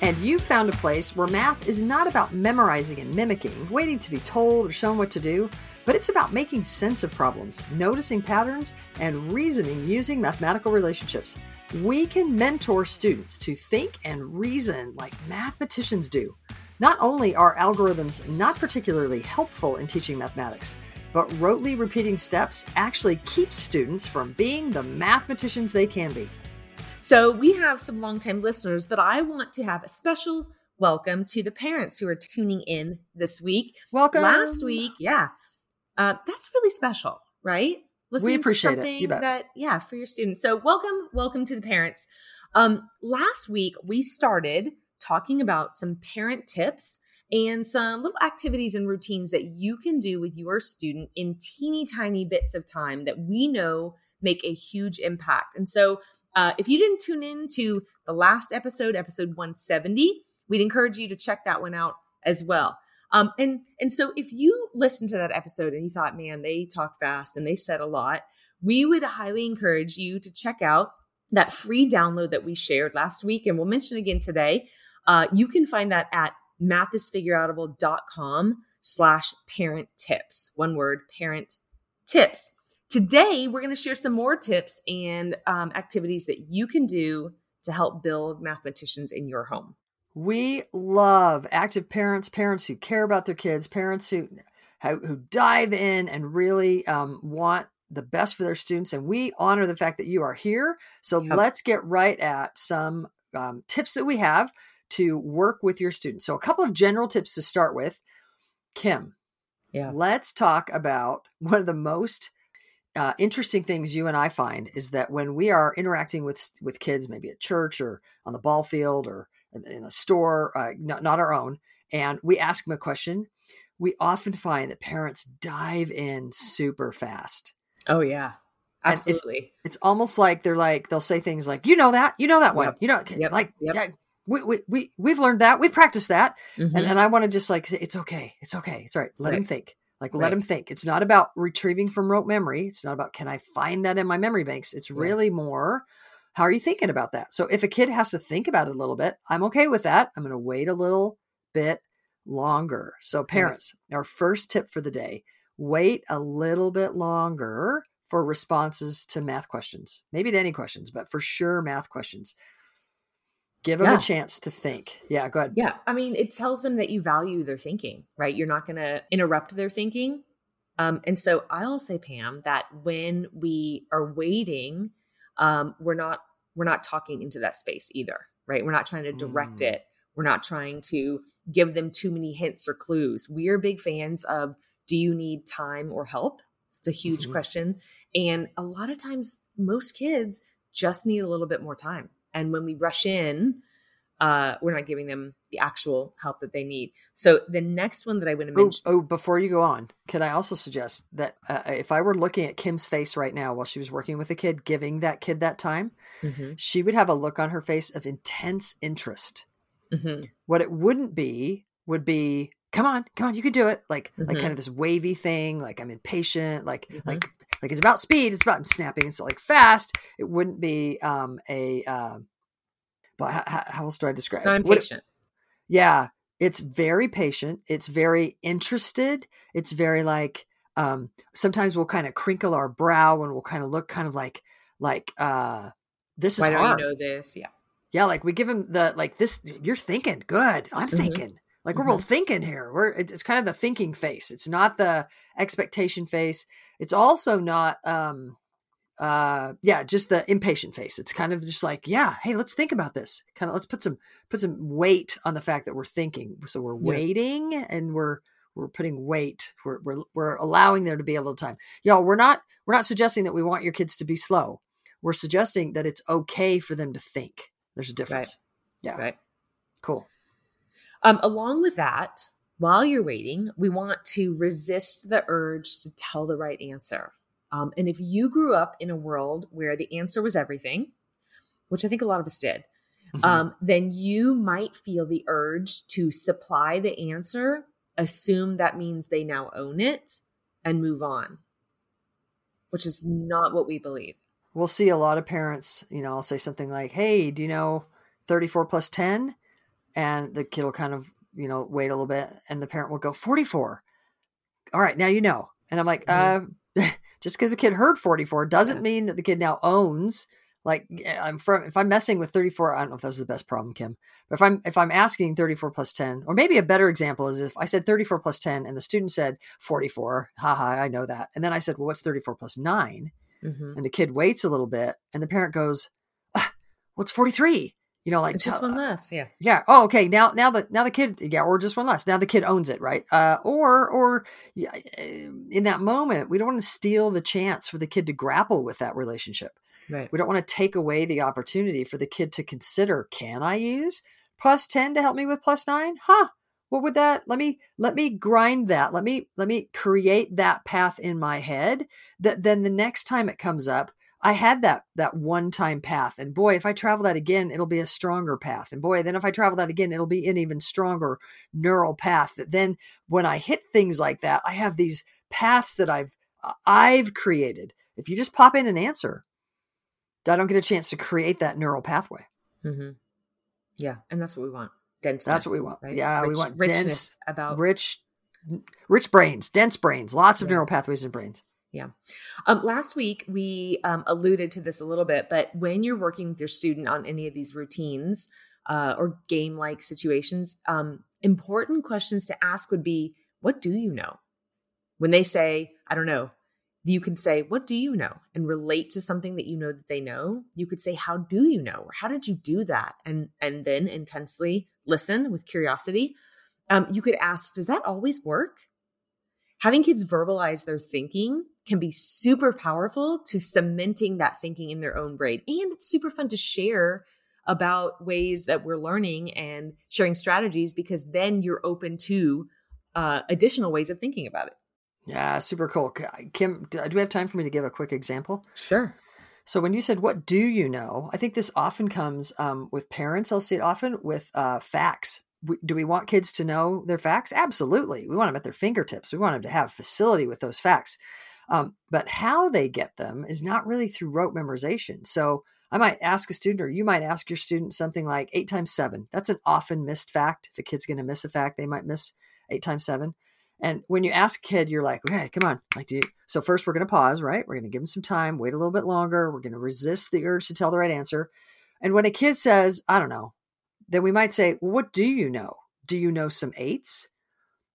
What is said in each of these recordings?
And you found a place where math is not about memorizing and mimicking, waiting to be told or shown what to do, but it's about making sense of problems, noticing patterns, and reasoning using mathematical relationships. We can mentor students to think and reason like mathematicians do. Not only are algorithms not particularly helpful in teaching mathematics, but rotely repeating steps actually keeps students from being the mathematicians they can be. So we have some longtime listeners, but I want to have a special welcome to the parents who are tuning in this week. Welcome. Last week, yeah. Uh, that's really special, right? Listening we appreciate it. You bet. That, yeah, for your students. So welcome, welcome to the parents. Um, last week we started talking about some parent tips and some little activities and routines that you can do with your student in teeny tiny bits of time that we know make a huge impact. And so uh, if you didn't tune in to the last episode, episode 170, we'd encourage you to check that one out as well. Um, and and so if you listened to that episode and you thought, man, they talk fast and they said a lot, we would highly encourage you to check out that free download that we shared last week, and we'll mention again today. Uh, you can find that at mathisfigureoutable.com slash parent tips. One word, parent tips. Today, we're going to share some more tips and um, activities that you can do to help build mathematicians in your home. We love active parents, parents who care about their kids, parents who who dive in and really um, want the best for their students. And we honor the fact that you are here. So yep. let's get right at some um, tips that we have to work with your students. So a couple of general tips to start with. Kim, yeah, let's talk about one of the most uh, interesting things you and I find is that when we are interacting with with kids, maybe at church or on the ball field or in, in a store, uh, not, not our own, and we ask them a question, we often find that parents dive in super fast. Oh yeah, absolutely. It's, it's, almost like they're like they'll say things like, "You know that, you know that one, yep. you know, yep. like yep. yeah." We, we, we, we've learned that. We've practiced that. Mm-hmm. And, and I want to just like, it's okay. It's okay. It's all right. Let right. him think. Like right. let them think. It's not about retrieving from rote memory. It's not about can I find that in my memory banks. It's really more how are you thinking about that? So if a kid has to think about it a little bit, I'm okay with that. I'm going to wait a little bit longer. So parents, right. our first tip for the day, wait a little bit longer for responses to math questions. Maybe to any questions, but for sure math questions. Give them yeah. a chance to think. Yeah, go ahead. Yeah. I mean, it tells them that you value their thinking, right? You're not going to interrupt their thinking. Um, and so I'll say, Pam, that when we are waiting, um, we're not we're not talking into that space either, right? We're not trying to direct mm. it. We're not trying to give them too many hints or clues. We are big fans of do you need time or help? It's a huge mm-hmm. question. And a lot of times, most kids just need a little bit more time. And when we rush in, uh, we're not giving them the actual help that they need. So the next one that I want to mention. Oh, oh, before you go on, could I also suggest that uh, if I were looking at Kim's face right now while she was working with a kid, giving that kid that time, mm-hmm. she would have a look on her face of intense interest. Mm-hmm. What it wouldn't be would be, come on, come on, you can do it. Like, mm-hmm. like kind of this wavy thing. Like I'm impatient. Like, mm-hmm. like like it's about speed. It's about snapping. It's like fast. It wouldn't be um, a. Uh, but how, how, else do I describe? So impatient. yeah, it's very patient. It's very interested. It's very like um, sometimes we'll kind of crinkle our brow and we'll kind of look kind of like like uh, this is Why hard. don't you know this? Yeah. Yeah, like we give him the like this. You're thinking good. I'm Mhm. thinking. Like we're Mhm. both thinking here. We're it's kind of the thinking face. It's not the expectation face. It's also not um uh yeah just the impatient face it's kind of just like yeah hey let's think about this kind of let's put some put some weight on the fact that we're thinking so we're Yeah. waiting and we're we're putting weight we're, we're we're allowing there to be a little time y'all we're not we're not suggesting that we want your kids to be slow we're suggesting that it's okay for them to think there's a difference yeah Right. cool Um, along with that, while you're waiting, we want to resist the urge to tell the right answer. Um, and if you grew up in a world where the answer was everything, which I think a lot of us did, Mhm. um, then you might feel the urge to supply the answer, assume that means they now own it, and move on, which is not what we believe. we'll see a lot of parents, you know, I'll say something like, Hey, do you know 34 plus 10? And the kid will kind of, you know, wait a little bit and the parent will go 44. All right, now you know. And I'm like, uh, just because the kid heard 44 doesn't mean that the kid now owns like I'm from if I'm messing with 34, I don't know if that's the best problem, Kim. But if I'm if I'm asking 34 plus 10, or maybe a better example is if I said 34 plus 10 and the student said 44, haha, I know that. And then I said, Well, what's 34 plus nine? Mhm. and the kid waits a little bit and the parent goes ah, well it's 43 you know like It's just tell- one less. Yeah. yeah oh okay now now the now the kid yeah or just one less now the kid owns it right uh or or yeah, eh, in that moment we don't want to steal the chance for the kid to grapple with that relationship Right. we don't want to take away the opportunity for the kid to consider can i use plus 10 to help me with plus 9 huh what would that let me let me grind that let me let me create that path in my head that then the next time it comes up i had that that one time path and boy if i travel that again it'll be a stronger path and boy then if i travel that again it'll be an even stronger neural path that then when i hit things like that i have these paths that i've i've created if you just pop in an answer i don't get a chance to create that neural pathway Mm-hmm. Yeah, and that's what we want. Denseness. That's what we want. right? Yeah, we want richness dense, about. rich rich brains dense brains lots of Yeah. neural pathways in brains Um, last week we um, alluded to this a little bit, but when you're working with your student on any of these routines uh, or game-like situations, um, important questions to ask would be, "What do you know?" When they say, "I don't know," you can say, "What do you know?" and relate to something that you know that they know. You could say, "How do you know?" or "How did you do that?" and and then intensely listen with curiosity. Um, you could ask, "Does that always work?" Having kids verbalize their thinking can be super powerful to cementing that thinking in their own brain. And it's super fun to share about ways that we're learning and sharing strategies because then you're open to uh, additional ways of thinking about it. yeah super cool kim do we have time for me to give a quick example Sure. so when you said what do you know i think this often comes um, with parents i'll see it often with uh, facts do we want kids to know their facts? Absolutely. We want them at their fingertips. We want them to have facility with those facts. Um, but how they get them is not really through rote memorization. So i might ask a student or you might ask your student something like 8 times 7 that's an often missed fact. If a kid's going to miss a fact they might miss 8 times 7 and when you ask a kid you're like okay come on. Like do you so first we're going to pause right? We're going to give them some time wait a little bit longer. We're going to resist the urge to tell the right answer. And when a kid says i don't know then we might say, well, what do you know? Do you know some eights?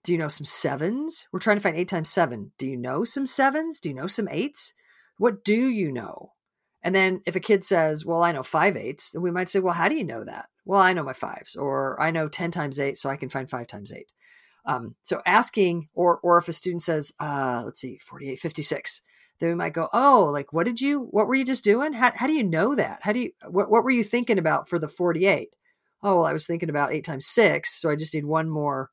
Do you know some sevens? We're trying to find eight times seven. Do you know some sevens? Do you know some eights? What do you know? And then if a kid says, well, I know five eights, then we might say, well, how do you know that? Well, I know my fives, or I know 10 times eight, so I can find five times eight. Um, so asking, or, or if a student says, uh, let's see, 48, 56, then we might go, oh, like, what did you, what were you just doing? How, how do you know that? How do you, what, what were you thinking about for the 48? Oh well i was thinking about eight times six so i just need one more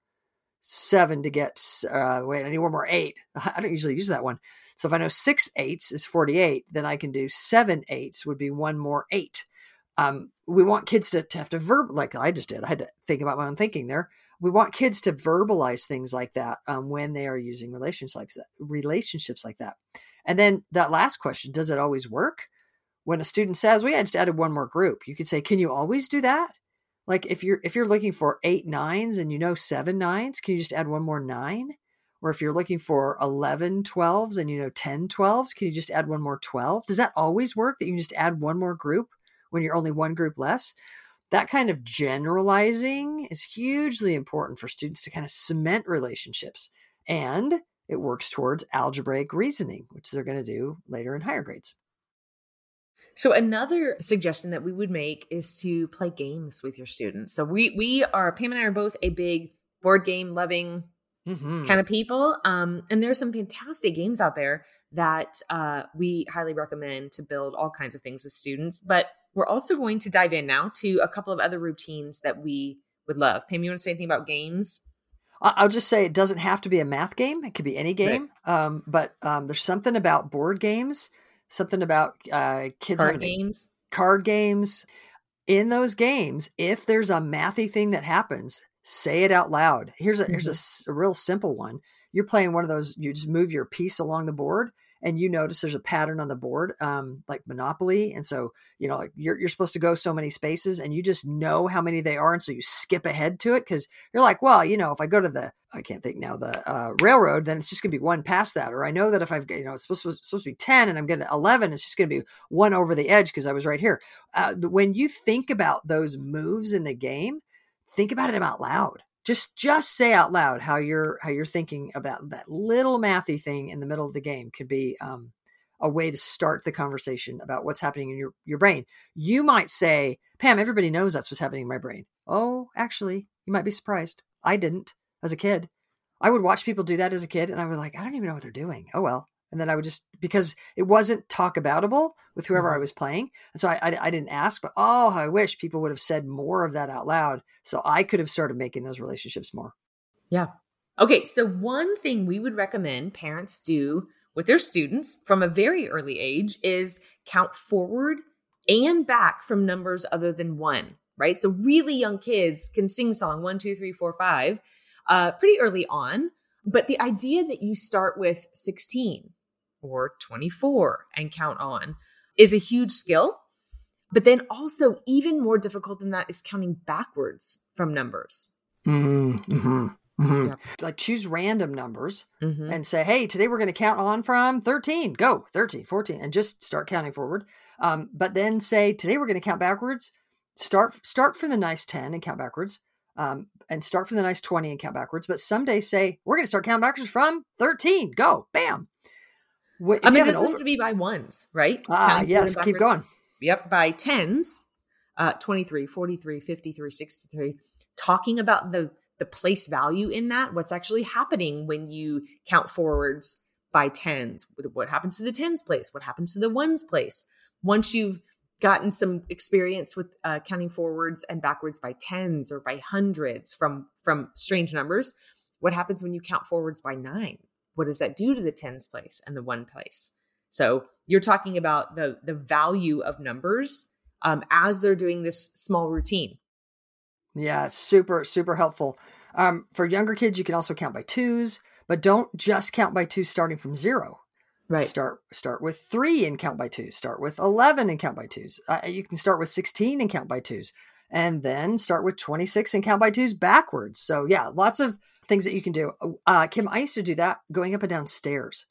seven to get uh wait i need one more eight. I don't usually use that one. So if i know six eights is 48 then i can do seven eights would be one more eight. Um we want kids to, to have to verb like i just did i had to think about my own thinking there. We want kids to verbalize things like that um, when they are using relationships like that relationships like that. And then that last question, does it always work? When a student says, "We well, yeah, just added one more group," you could say, "Can you always do that?" Like if you're if you're looking for eight nines and you know seven nines, can you just add one more nine? Or if you're looking for 11 12s and you know 10 12s, can you just add one more 12? Does that always work that you can just add one more group when you're only one group less? That kind of generalizing is hugely important for students to kind of cement relationships. And it works towards algebraic reasoning, which they're going to do later in higher grades. So another suggestion that we would make is to play games with your students. So we we are Pam and I are both a big board game loving mm-hmm. kind of people. Um, and there's some fantastic games out there that uh, we highly recommend to build all kinds of things with students. But we're also going to dive in now to a couple of other routines that we would love. Pam, you want to say anything about games? I'll just say it doesn't have to be a math game. It could be any game. Right. Um, but um, there's something about board games, something about uh, kids card games, card games. In those games, if there's a mathy thing that happens, say it out loud. Here's a mm-hmm. here's a, a, real simple one. You're playing one of those. You just move your piece along the board, and you notice there's a pattern on the board, um, like Monopoly. And so you know, like you're you're supposed to go so many spaces, and you just know how many they are, and so you skip ahead to it because you're like, well, you know, if I go to the I can't think now the uh, railroad, then it's just going to be one past that. Or I know that if I've you know it's supposed to, supposed to be ten and I'm getting eleven, it's just going to be one over the edge because I was right here. Uh, when you think about those moves in the game, think about it out loud just just say out loud how you're how you're thinking about that little mathy thing in the middle of the game could be um, a way to start the conversation about what's happening in your your brain. You might say pam everybody knows that's what's happening in my brain. Oh actually you might be surprised. I didn't as a kid. I would watch people do that as a kid and i was like i don't even know what they're doing. Oh well and then I would just because it wasn't talk aboutable with whoever mm-hmm. I was playing, and so I, I, I didn't ask. But oh, I wish people would have said more of that out loud, so I could have started making those relationships more. Yeah. Okay. So one thing we would recommend parents do with their students from a very early age is count forward and back from numbers other than one. Right. So really young kids can sing song one, two, three, four, five, uh, pretty early on. But the idea that you start with 16 or 24 and count on is a huge skill. But then also, even more difficult than that is counting backwards from numbers. Mm-hmm. Mm-hmm. mm-hmm. Yeah. Like choose random numbers mm-hmm. and say, hey, today we're going to count on from 13, go 13, 14, and just start counting forward. Um, but then say, today we're going to count backwards. Start start from the nice 10 and count backwards. Um, and start from the nice 20 and count backwards. But some days say, we're going to start counting backwards from 13. Go. Bam. If I mean, this have to be by ones, right? Ah, yes. Keep going. Yep. By tens, uh, 23, 43, 53, 63, talking about the, the place value in that, what's actually happening when you count forwards by tens, what happens to the tens place, what happens to the ones place. Once you've gotten some experience with uh, counting forwards and backwards by tens or by hundreds from from strange numbers, what happens when you count forwards by nine? What does that do to the tens place and the one place? So you're talking about the the value of numbers um, as they're doing this small routine. Yeah, super super helpful. Um, for younger kids, you can also count by twos, but don't just count by twos starting from zero. Right. Start start with three and count by twos. Start with eleven and count by twos. Uh, you can start with sixteen and count by twos, and then start with twenty six and count by twos backwards. So yeah, lots of things that you can do. Uh, Kim, I used to do that going up and down stairs.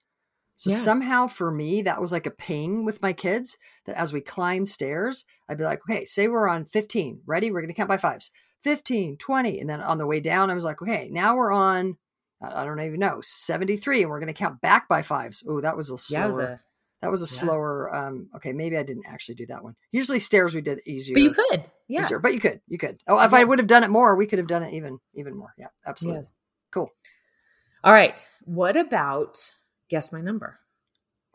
So yeah. somehow for me, that was like a ping with my kids that as we climbed stairs, I'd be like, okay, say we're on 15. Ready? We're going to count by fives 15, 20. And then on the way down, I was like, okay, now we're on, I don't even know, 73. And we're going to count back by fives. Oh, that was a slower. Yeah, was a, that was a yeah. slower. Um, okay, maybe I didn't actually do that one. Usually stairs we did easier. But you could, yeah. Easier, but you could, you could. Oh, if I would have done it more, we could have done it even, even more. Yeah, absolutely. Cool. All right. What about guess my number?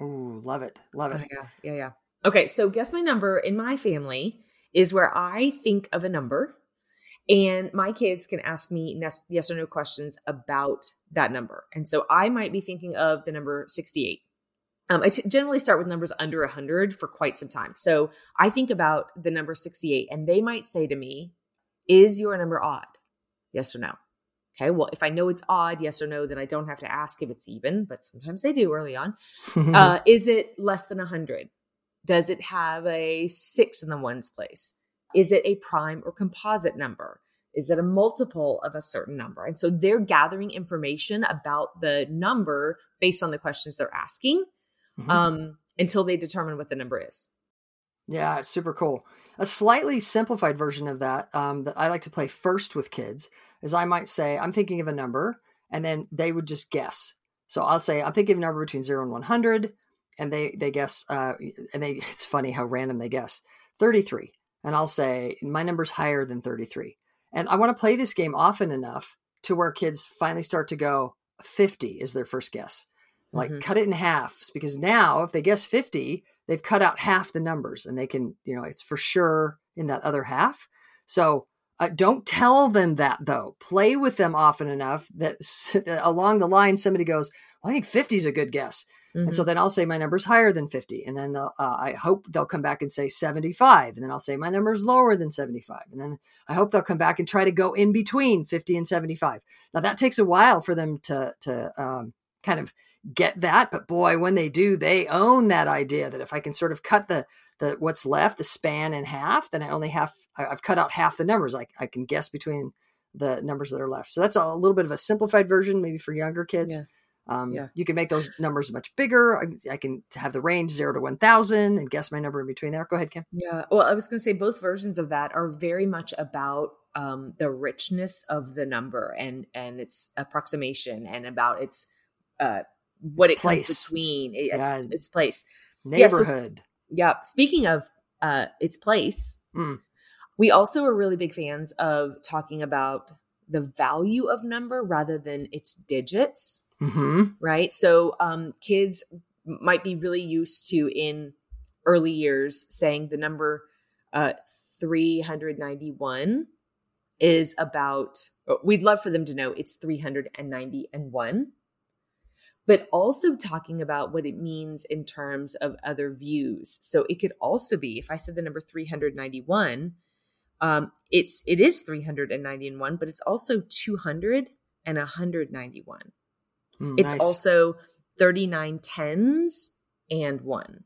Ooh, love it. Love it. Oh, yeah. Yeah. Yeah. Okay. So guess my number in my family is where I think of a number and my kids can ask me yes or no questions about that number. And so I might be thinking of the number 68. Um, I t- generally start with numbers under 100 for quite some time. So I think about the number 68 and they might say to me, Is your number odd? Yes or no? Okay, well, if I know it's odd, yes or no, then I don't have to ask if it's even, but sometimes they do early on. uh, is it less than 100? Does it have a six in the ones place? Is it a prime or composite number? Is it a multiple of a certain number? And so they're gathering information about the number based on the questions they're asking mm-hmm. um, until they determine what the number is. Yeah, super cool. A slightly simplified version of that um, that I like to play first with kids is I might say, I'm thinking of a number, and then they would just guess. So I'll say, I'm thinking of a number between zero and 100, and they they guess, uh, and they it's funny how random they guess 33, and I'll say my number's higher than 33, and I want to play this game often enough to where kids finally start to go 50 is their first guess, like mm-hmm. cut it in half because now if they guess 50, they've cut out half the numbers, and they can you know it's for sure in that other half. So uh, don't tell them that though. Play with them often enough that along the line somebody goes, well, "I think 50 is a good guess," mm-hmm. and so mm-hmm. then I'll say my number's higher than 50, and then uh, I hope they'll come back and say 75, and then I'll say my number's lower than 75, and then I hope they'll come back and try to go in between 50 and 75. Now that takes a while for them to to um, kind of get that, but boy, when they do, they own that idea that if I can sort of cut the the what's left, the span in half, then I only have I've cut out half the numbers. I, I can guess between the numbers that are left. So that's a little bit of a simplified version, maybe for younger kids. Yeah. Um, yeah. You can make those numbers much bigger. I, I, can have the range zero to 1000 and guess my number in between there. Go ahead, Kim. Yeah. Well, I was going to say both versions of that are very much about um, the richness of the number and, and its approximation and about its, uh, what its it place. comes between its, yeah. its place. Neighborhood. Yeah, so, yeah. Speaking of uh, its place, mm. We also are really big fans of talking about the value of number rather than its digits, mm-hmm. right? So um, kids might be really used to in early years saying the number uh, 391 is about, we'd love for them to know it's 390 and one but also talking about what it means in terms of other views. So it could also be if I said the number 391, um, it's it is 391, but it's also 200 and 191. Mm, it's nice. also 39 tens and one.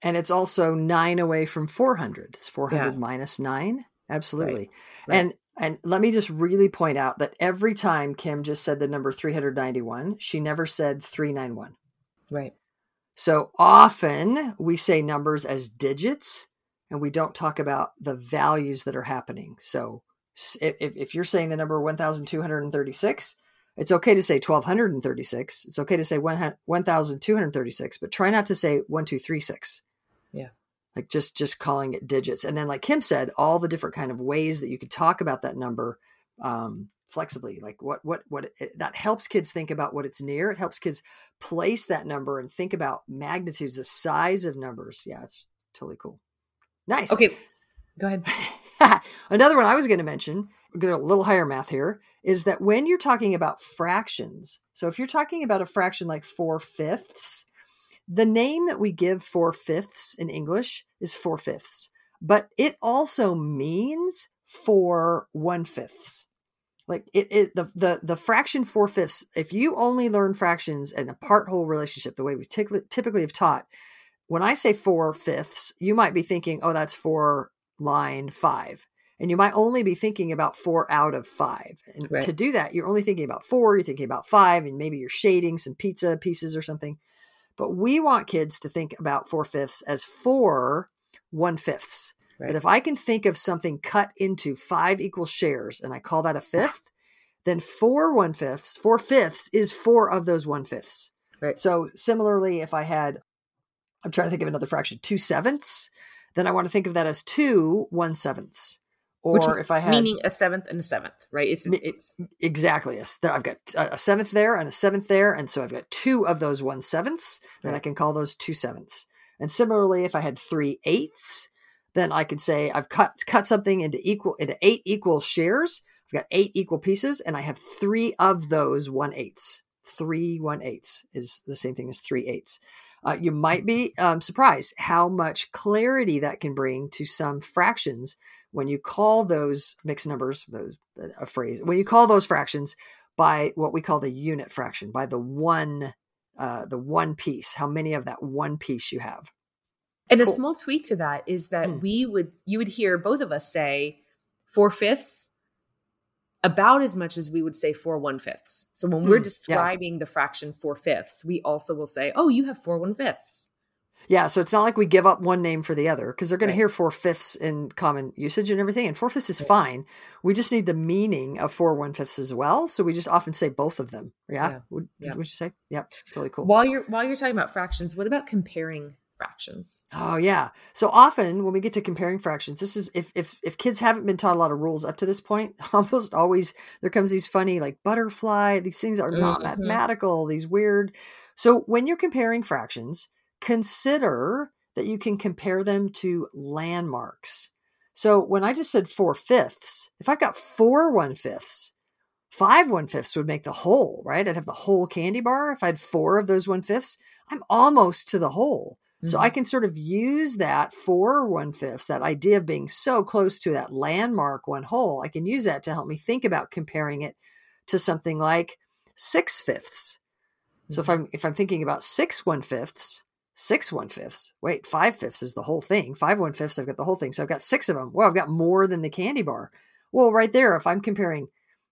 And it's also nine away from 400. It's 400 yeah. minus nine. Absolutely. Right. Right. And and let me just really point out that every time Kim just said the number 391, she never said 391. Right. So often we say numbers as digits and we don't talk about the values that are happening. So if, if you're saying the number 1236, it's okay to say 1236. It's okay to say 1236, but try not to say 1236. Yeah. Like just just calling it digits. And then like Kim said, all the different kind of ways that you could talk about that number um, flexibly like what what what it, that helps kids think about what it's near it helps kids place that number and think about magnitudes the size of numbers yeah it's totally cool Nice. Okay. Go ahead. Another one I was going to mention, we're going to a little higher math here, is that when you're talking about fractions, so if you're talking about a fraction like four fifths, the name that we give four fifths in English is four fifths, but it also means four one fifths. Like it, it the, the the fraction four fifths. If you only learn fractions in a part whole relationship, the way we typically typically have taught, when I say four fifths, you might be thinking, oh, that's four line five. And you might only be thinking about four out of five. And right. to do that, you're only thinking about four, you're thinking about five, and maybe you're shading some pizza pieces or something. But we want kids to think about four fifths as four one fifths. Right. But if I can think of something cut into five equal shares and I call that a fifth, then four one fifths, four fifths is four of those one fifths. Right. So similarly, if I had I'm trying to think of another fraction, two sevenths, then I want to think of that as two one sevenths. Or Which, if I had meaning a seventh and a seventh, right? It's it's exactly. I've got a seventh there and a seventh there, and so I've got two of those one sevenths. Then right. I can call those two sevenths. And similarly, if I had three eighths, then I could say I've cut cut something into equal into eight equal shares. I've got eight equal pieces, and I have three of those one eighths. Three one eighths is the same thing as three eighths uh, you might be um, surprised how much clarity that can bring to some fractions when you call those mixed numbers, those, a phrase, when you call those fractions by what we call the unit fraction, by the one, uh, the one piece, how many of that one piece you have. And cool. a small tweak to that is that hmm. we would, you would hear both of us say four fifths about as much as we would say four one fifths. So when hmm. we're describing yeah. the fraction four fifths, we also will say, oh, you have four one fifths. Yeah, so it's not like we give up one name for the other because they're going right. to hear four fifths in common usage and everything, and four fifths is right. fine. We just need the meaning of four one fifths as well. So we just often say both of them. Yeah, yeah. Would, yeah. would you say? Yeah, totally cool. While you're while you're talking about fractions, what about comparing fractions? Oh yeah. So often when we get to comparing fractions, this is if if if kids haven't been taught a lot of rules up to this point, almost always there comes these funny like butterfly. These things are not mm-hmm. mathematical. These weird. So when you're comparing fractions consider that you can compare them to landmarks. So when I just said four fifths, if I've got four one fifths, five one fifths would make the whole, right? I'd have the whole candy bar. If I had four of those one fifths, I'm almost to the whole. Mm-hmm. So I mm-hmm. can sort of use that four one fifths, that idea of being so close to that landmark one whole. I can use that to help me think about comparing it to something like six fifths. So if mm-hmm. I'm if I'm thinking about six one fifths, six one fifths. Wait, five fifths is the whole thing. Five one fifths, I've got the whole thing. So I've got six of them. Well, I've got more than the candy bar. Well, right there, if I'm comparing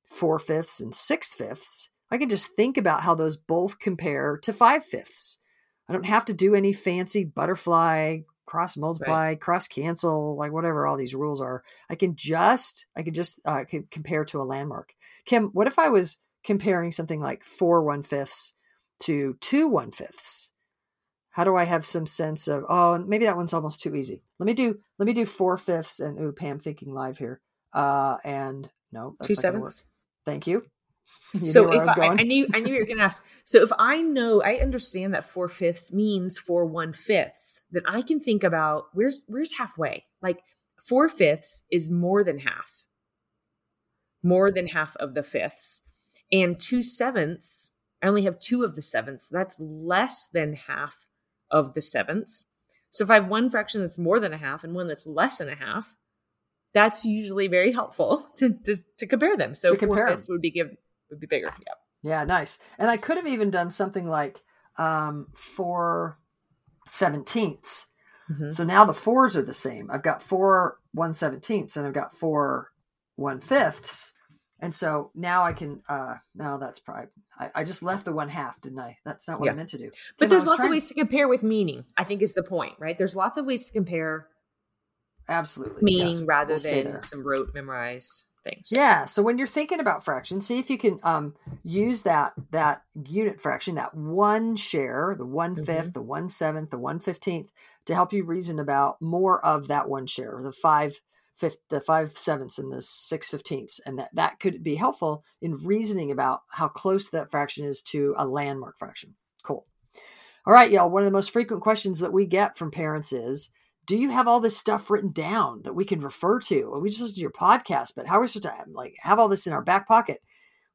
four fifths and six fifths, I can just think about how those both compare to five fifths. I don't have to do any fancy butterfly, cross multiply, right. cross cancel, like whatever all these rules are. I can just, I can just uh, compare to a landmark. Kim, what if I was comparing something like four one fifths to two one fifths? How do I have some sense of oh maybe that one's almost too easy. Let me do let me do four fifths and ooh Pam thinking live here. Uh and no two sevenths. Thank you. you so if I, I, I, knew I knew you were gonna ask. So if I know I understand that four fifths means four one fifths, then I can think about where's where's halfway? Like four fifths is more than half. More than half of the fifths. And two sevenths, I only have two of the sevenths. That's less than half of the sevenths. So if I have one fraction that's more than a half and one that's less than a half, that's usually very helpful to to, to compare them. So to four fifths would be give would be bigger. Yeah. Yeah, nice. And I could have even done something like um, four seventeenths. Mm-hmm. So now the fours are the same. I've got four one seventeenths and I've got four one fifths. And so now I can, uh, now that's probably, I, I just left the one half, didn't I? That's not what yeah. I meant to do. But there's lots of ways to compare with meaning, I think is the point, right? There's lots of ways to compare. Absolutely. Meaning yes. rather we'll than some rote memorized things. Yeah. So when you're thinking about fractions, see if you can um, use that, that unit fraction, that one share, the one mm-hmm. fifth, mm-hmm. the one seventh, the one fifteenth to help you reason about more of that one share, the five fifth, the five sevenths and the six fifteenths, and that that could be helpful in reasoning about how close that fraction is to a landmark fraction. Cool. All right, y'all. One of the most frequent questions that we get from parents is, "Do you have all this stuff written down that we can refer to?" Well, we just listened to your podcast, but how are we supposed to like have all this in our back pocket?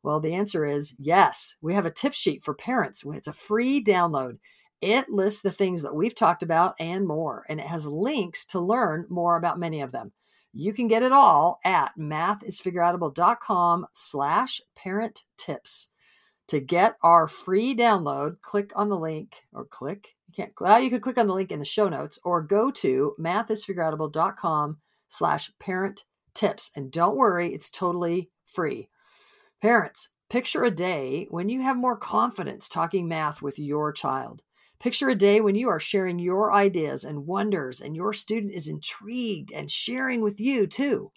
Well, the answer is yes. We have a tip sheet for parents. It's a free download. It lists the things that we've talked about and more, and it has links to learn more about many of them. You can get it all at mathisfigureoutable.com slash parent tips. To get our free download, click on the link or click. You can't, well, you can click on the link in the show notes or go to mathisfigureoutable.com slash parent tips. And don't worry, it's totally free. Parents, picture a day when you have more confidence talking math with your child. Picture a day when you are sharing your ideas and wonders, and your student is intrigued and sharing with you too.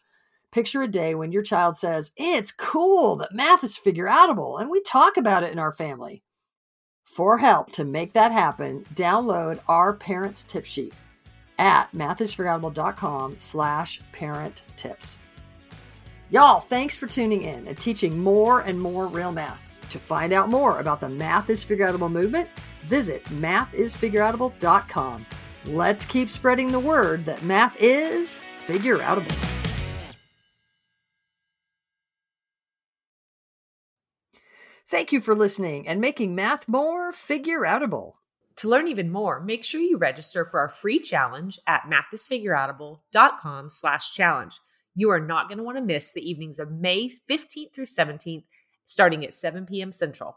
Picture a day when your child says, It's cool that math is figure outable, and we talk about it in our family. For help to make that happen, download our parents tip sheet at mathisfigureoutable.com slash parent tips. Y'all, thanks for tuning in and teaching more and more real math. To find out more about the Math is Figureoutable movement, visit mathisfigureoutable.com. Let's keep spreading the word that math is figureoutable. Thank you for listening and making math more figureoutable. To learn even more, make sure you register for our free challenge at mathisfigureoutable.com slash challenge. You are not going to want to miss the evenings of May 15th through 17th, starting at 7 p.m. Central.